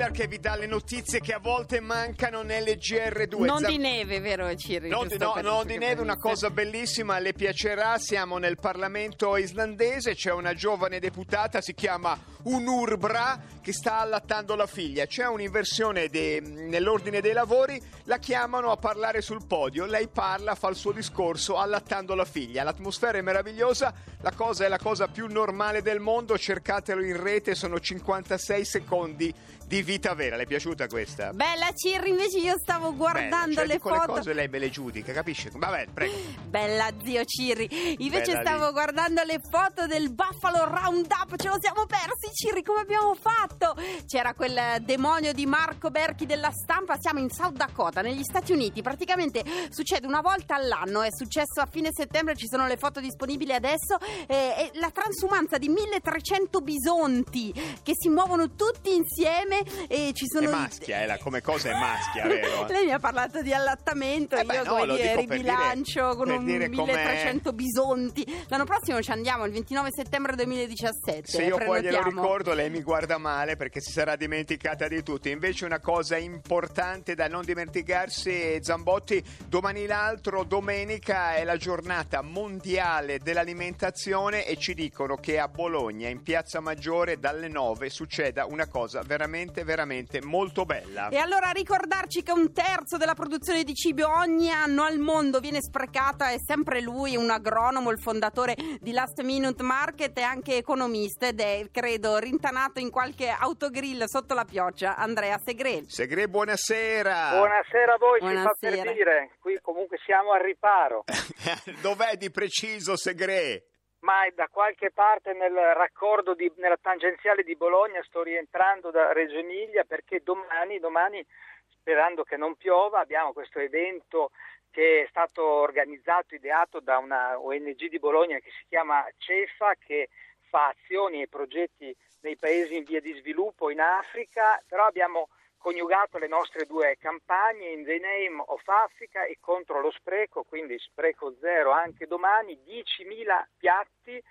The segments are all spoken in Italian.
Caterpillar che vi dà le notizie che a volte mancano nelle GR2. Non Zam- di neve, vero Ciri? No, Giusto no, no, di neve, una cosa bellissima, le piacerà. Siamo nel Parlamento islandese, c'è una giovane deputata, si chiama Unurbra, che sta allattando la figlia. C'è un'inversione de- nell'ordine dei lavori, la chiamano a parlare sul podio. Lei parla, fa il suo discorso allattando la figlia. L'atmosfera è meravigliosa, la cosa è la cosa più normale del mondo. Cercatelo in rete, sono 56 secondi di vita vera. Le è piaciuta questa? Bella Cirri, invece io stavo guardando Bella, cioè, le dico le foto. cose lei me le giudica, capisci? Vabbè, prego. Bella zio Cirri. Invece Bella stavo lì. guardando le foto del Buffalo Roundup. Ce lo siamo persi, Cirri, come abbiamo fatto? C'era quel demonio di Marco Berchi della stampa. Siamo in South Dakota, negli Stati Uniti. Praticamente succede una volta all'anno. È successo a fine settembre, ci sono le foto disponibili adesso. eh, è la transumanza di 1300 bisonti che si muovono tutti insieme e ci È sono i- maschia, eh, la- come cosa è maschia, vero? Lei mi ha parlato di allattamento, Eh beh, io no, come dire, ribilancio dire- con un dire com'è. 1300 bisonti. L'anno prossimo ci andiamo, il 29 settembre 2017. Se io poi glielo prenotiamo. Ricordo, lei mi guarda male perché si sarà dimenticata di tutto. Invece, una cosa importante da non dimenticarsi, Zambotti, domani l'altro, domenica, è la giornata mondiale dell'alimentazione e ci dicono che a Bologna, in Piazza Maggiore, dalle 9 succeda una cosa veramente, veramente molto bella. E allora ricordarci che un terzo della produzione di cibo ogni anno al mondo viene sprecata, è sempre lui, un agronomo, il fondatore di Last Minute Market e anche economista ed è, credo, rintanato in qualche autogrill sotto la pioggia, Andrea Segre. Segre, buonasera. Buonasera a voi, ci fa Buonasera. per dire, qui comunque siamo al riparo, Dov'è di preciso, Segre? ma da qualche parte nel raccordo, di- nella tangenziale di Bologna sto rientrando da Reggio Emilia perché domani, domani, sperando che non piova, abbiamo questo evento che è stato organizzato, ideato da una ONG di Bologna che si chiama CEFA, che fa azioni e progetti nei paesi in via di sviluppo in Africa, però abbiamo coniugato le nostre due campagne in the name of Africa e contro lo spreco, quindi spreco zero anche domani, 10.000 piatti,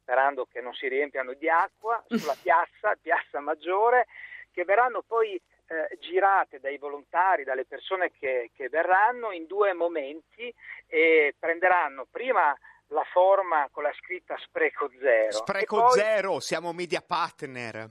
sperando che non si riempiano di acqua, sulla piazza, piazza maggiore, che verranno poi eh, girate dai volontari, dalle persone che, che verranno in due momenti e prenderanno prima la forma con la scritta spreco zero. Spreco poi- zero, siamo media partner.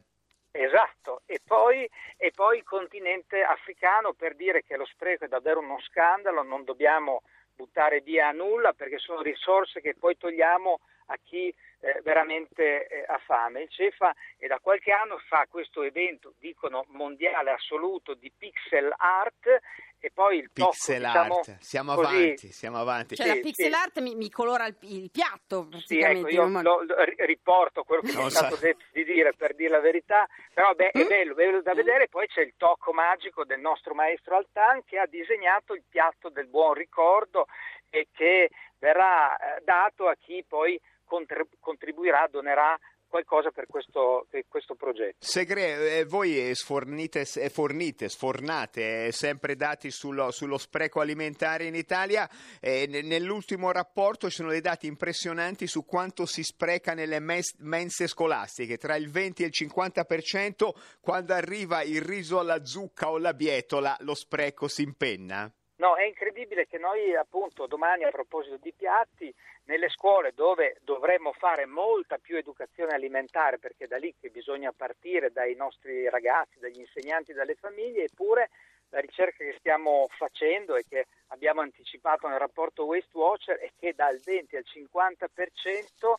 Esatto, e poi, e poi il continente africano per dire che lo spreco è davvero uno scandalo, non dobbiamo buttare via a nulla perché sono risorse che poi togliamo a chi eh, veramente eh, ha fame. Il CEFA è da qualche anno fa questo evento, dicono mondiale assoluto, di pixel art e poi il tocco, Pixel diciamo art, siamo così, avanti, siamo avanti. Cioè Sì, la pixel sì. art mi, mi colora il, il piatto Sì, praticamente. ecco, in io lo- lo- ri- riporto quello che mi è stato detto di dire per dire la verità, però beh, è Mm? bello, bello da vedere, poi c'è il tocco magico del nostro maestro Altan che ha disegnato il piatto del buon ricordo e che verrà eh, dato a chi poi contri- contribuirà, donerà qualcosa per questo, per questo progetto. Segre, eh, voi sfornite, eh, fornite, sfornate eh, sempre dati sullo, sullo spreco alimentare in Italia. Eh, ne- nell'ultimo rapporto ci sono dei dati impressionanti su quanto si spreca nelle mes- mense scolastiche, tra il 20 e il 50%. Quando arriva il riso alla zucca o la bietola, lo spreco si impenna. No, è incredibile che noi appunto domani a proposito di piatti, nelle scuole dove dovremmo fare molta più educazione alimentare, perché è da lì che bisogna partire dai nostri ragazzi, dagli insegnanti, dalle famiglie, eppure la ricerca che stiamo facendo e che abbiamo anticipato nel rapporto Waste Watcher è che dal 20 al 50%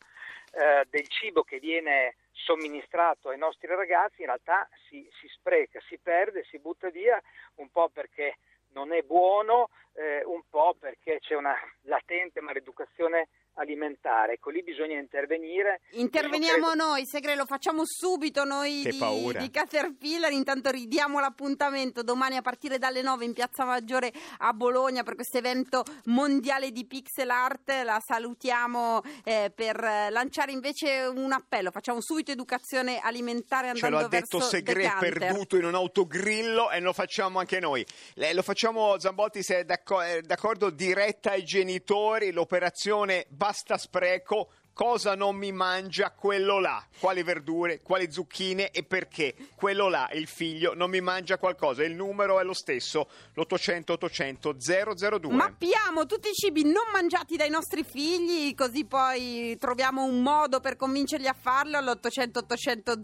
eh, del cibo che viene somministrato ai nostri ragazzi in realtà si, si spreca, si perde, si butta via, un po' perché non è buono, eh, un po' perché c'è una latente maleducazione alimentare. Ecco, lì bisogna intervenire. Interveniamo credo- noi, Segre, lo facciamo subito noi di, paura. di Caterpillar, intanto ridiamo l'appuntamento domani a partire dalle 9 in Piazza Maggiore a Bologna per questo evento mondiale di pixel art, la salutiamo eh, per lanciare invece un appello, facciamo subito educazione alimentare Ce andando lo ha detto Segre perduto in un autogrillo e lo facciamo anche noi. Le- lo facciamo, Zambotti, se è d'accordo, diretta ai genitori, l'operazione basta spreco. Cosa non mi mangia quello là? Quali verdure, quali zucchine e perché? Quello là, il figlio, non mi mangia qualcosa. Il numero è lo stesso, l'800 800 002. Mappiamo tutti i cibi non mangiati dai nostri figli, così poi troviamo un modo per convincerli a farlo all'800 800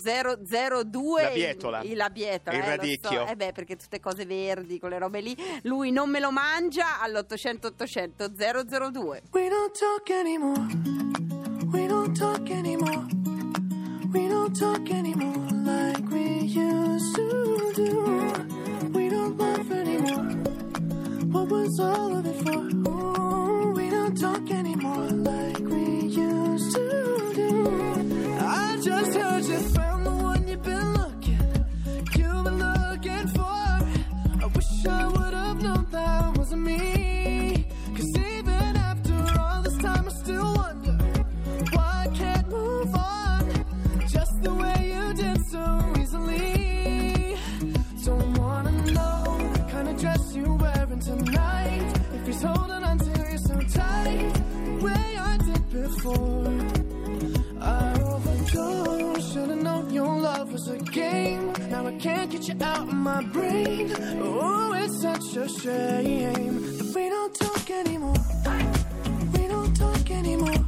002. La bietola. Il, la bietola, Il eh, radicchio. so. Eh beh, perché tutte cose verdi, quelle robe lì. Lui non me lo mangia all'800 800 002. We don't talk anymore. Don't talk anymore. We don't talk anymore like we used to do. We don't laugh anymore. What was all of it for? Ooh, we don't talk anymore like we used to before. I overdosed. Should've known your love was a game. Now I can't get you out of my brain. Oh, it's such a shame that we don't talk anymore. We don't talk anymore.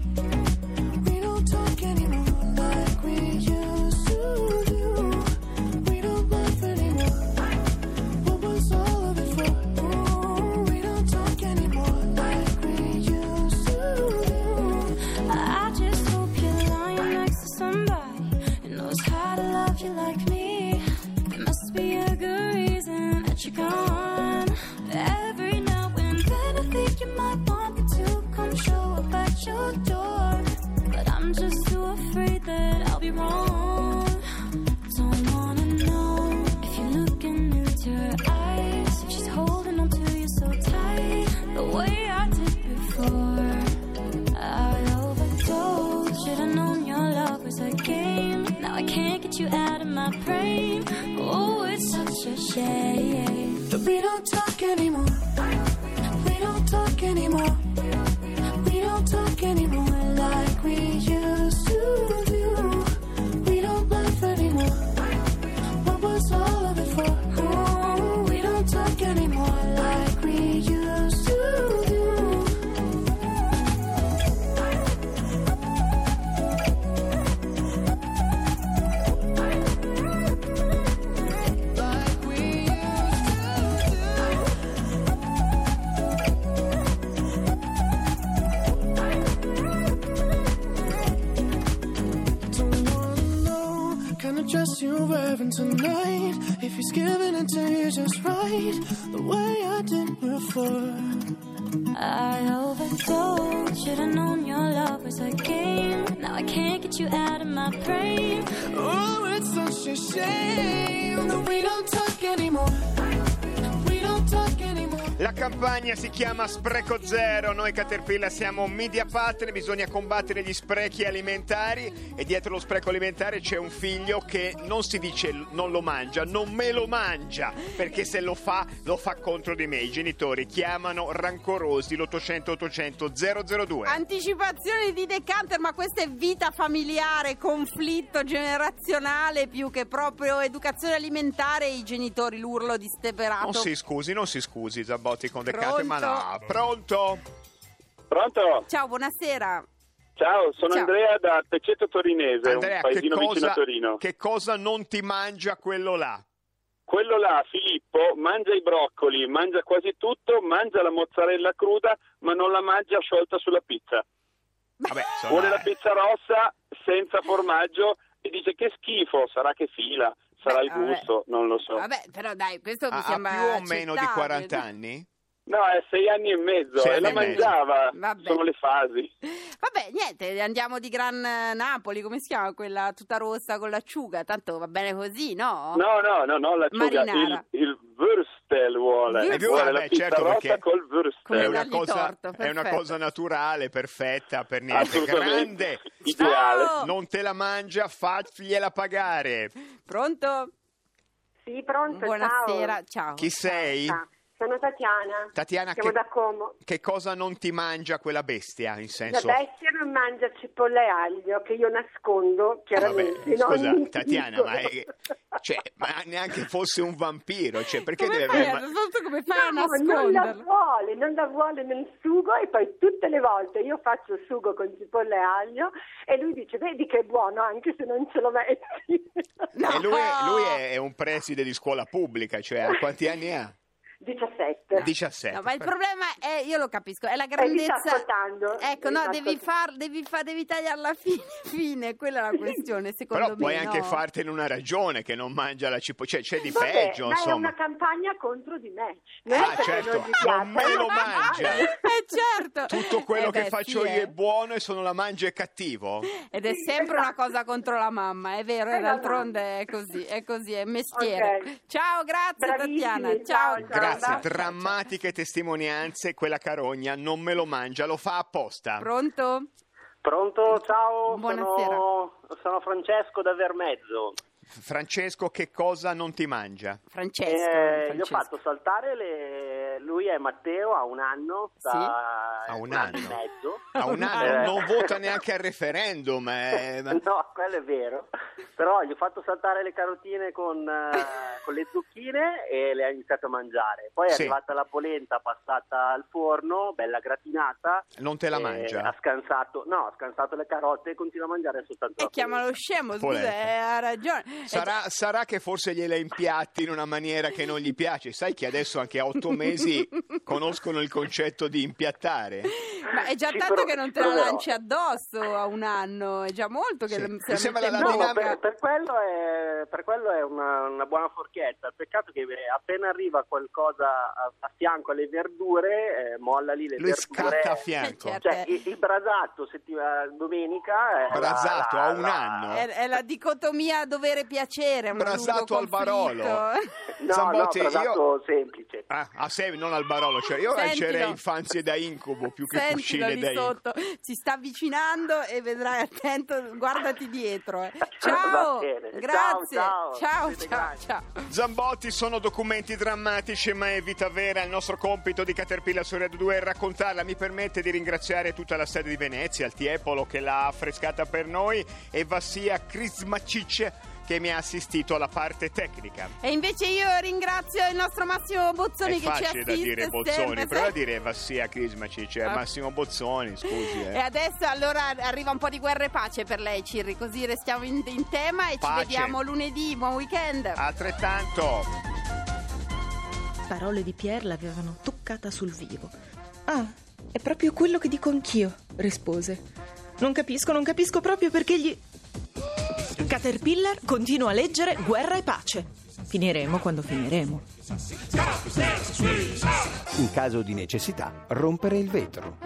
I can't get you out of my brain. Oh, it's such a shame that we don't talk anymore. La campagna si chiama Spreco Zero, noi Caterpillar siamo media partner, bisogna combattere gli sprechi alimentari e dietro lo spreco alimentare c'è un figlio che non si dice non lo mangia, non me lo mangia, perché se lo fa lo fa contro di me. I genitori chiamano rancorosi l'800 800 002. Anticipazioni di decanter, ma questa è vita familiare, conflitto generazionale più che proprio educazione alimentare. I genitori, l'urlo disperato. Non si scusi, non si scusi Zabotti con Decanter, ma Pronto? no, pronto? Pronto? Ciao, buonasera. Ciao, sono Ciao. Andrea da Pecetto Torinese, Andrea, un che paesino vicino cosa, a Torino. che cosa non ti mangia quello là? Quello là, Filippo, mangia i broccoli, mangia quasi tutto, mangia la mozzarella cruda, ma non la mangia sciolta sulla pizza. Vabbè, Vuole la eh. pizza rossa senza formaggio e dice che schifo, sarà che fila, sarà Beh, il vabbè. gusto, non lo so. Vabbè, però dai, questo mi Ha, ha sembra più o meno di accettabile. 40 anni? No, è sei anni e mezzo Sei e la mangiava, Vabbè. sono le fasi. Vabbè, niente, andiamo di Gran Napoli, come si chiama quella tutta rossa con l'acciuga? Tanto va bene così, no? No, no, no, no, l'acciuga, Marinara. il, il Würstel vuole, Würstel. vuole la beh, pizza certo, rossa perché- col Würstel. È una- cosa, torto, è una cosa naturale, perfetta, per niente. Grande, Ideale. Ciao. non te la mangia, fagliela pagare. Pronto? Sì, pronto, Buonasera, ciao. ciao. Chi sei? Ciao. Sono Tatiana. Tatiana, Siamo che, da Como. che cosa non ti mangia quella bestia? In La senso... bestia non mangia cipolla e aglio, che io nascondo, chiaramente. Vabbè, no? scusa, Tatiana, ma, è- cioè, ma neanche fosse un vampiro, cioè, perché come deve fai, avere... a- come fai a No, non la vuole, non la vuole nel sugo e poi tutte le volte io faccio sugo con cipolla e aglio e lui dice vedi che è buono anche se non ce lo metti. No. E lui, è, lui è- è un preside di scuola pubblica, cioè a quanti anni ha? 17. 17. No, ma il problema è, io lo capisco, è la Eh, grandezza. Ecco, no, devi, far, devi, fa- devi tagliare alla fine, fine, quella è la questione, secondo Però puoi me. anche no? fartene una ragione che non mangia la cipolla, cioè c'è di Vabbè, peggio, ma è insomma. una campagna contro di me. Non è Ah, certo, non me è lo mangia. Eh certo. Tutto quello Eh che beh, faccio sì, io eh. è buono e se non la mangio è cattivo? Ed è sempre una cosa contro la mamma, è vero, Eh, e la d'altronde è così, è così, è mestiere. Ok. Ciao, grazie Bravissimi, Tatiana. Ciao. ciao, ciao. Grazie, drammatiche testimonianze, quella carogna non me lo mangia, lo fa apposta. Pronto? Pronto, ciao, Buonasera. sono, sono Francesco da Vermezzo. Francesco, che cosa non ti mangia? Francesco. Eh, gli ho Francesco. fatto saltare le... lui è Matteo, ha un anno, sta... Ha un e anno. mezzo. A un anno Eh. non vota neanche al referendum. eh, ma- No, quello è vero. Però gli ho fatto saltare le carotine con, eh, con le zucchine e le ha iniziato a mangiare. Poi è Sì. arrivata la polenta passata al forno, bella gratinata. Non te la e mangia? Ha scansato, no, ha scansato le carote e continua a mangiare soltanto E la chiamalo scemo, scusa, eh, ha ragione. Sarà, sarà che forse gliela impiatti in una maniera che non gli piace. Sai che adesso anche a otto mesi conoscono il concetto di impiattare? Ma è già Ci tanto che non te la lanci addosso a un anno, è già molto che Sì. Mi se la sembra la in No, ma per, per quello è, per quello è una, una buona forchetta. Peccato che eh, appena arriva qualcosa a, a fianco alle verdure, eh, molla lì le Lui verdure. scatta a fianco. Eh, certo. Cioè, il, il brasato settima- domenica. è Brasato, la- a un la- anno. È, è la dicotomia dovere-piacere. Brasato al Barolo. No, Zambotti, no, brasato io- semplice. Ah, a sé, non al barolo. Cioè, io Sentilo. lancerei infanzie da incubo più che Sentilo lì da incubo. sotto, si sta avvicinando e vedrai attento, guardati dietro. eh. Ciao, grazie. Ciao, ciao. ciao, ciao. Zambotti sono documenti drammatici, ma è vita vera. Il nostro compito di Caterpillar su Radio 2 è raccontarla. Mi permette di ringraziare tutta la sede di Venezia, il Tiepolo che l'ha affrescata per noi e Vassia Krismacic che mi ha assistito alla parte tecnica. E invece io ringrazio il nostro Massimo Bozzoni è che ci facile assiste da dire Bozzoni, sempre, prova a dire Vassia Krismacic, è Ah. Massimo Bozzoni, scusi. E Eh. adesso allora arriva un po' di guerra e pace per lei, Cirri, così restiamo in, in tema e Pace. ci vediamo lunedì. Buon weekend. Altrettanto. Parole di Pierre l'avevano toccata sul vivo. Ah, è proprio quello che dico anch'io, rispose. Non capisco, non capisco proprio perché gli... Caterpillar continua a leggere Guerra e pace. Finiremo quando finiremo. In caso di necessità, rompere il vetro.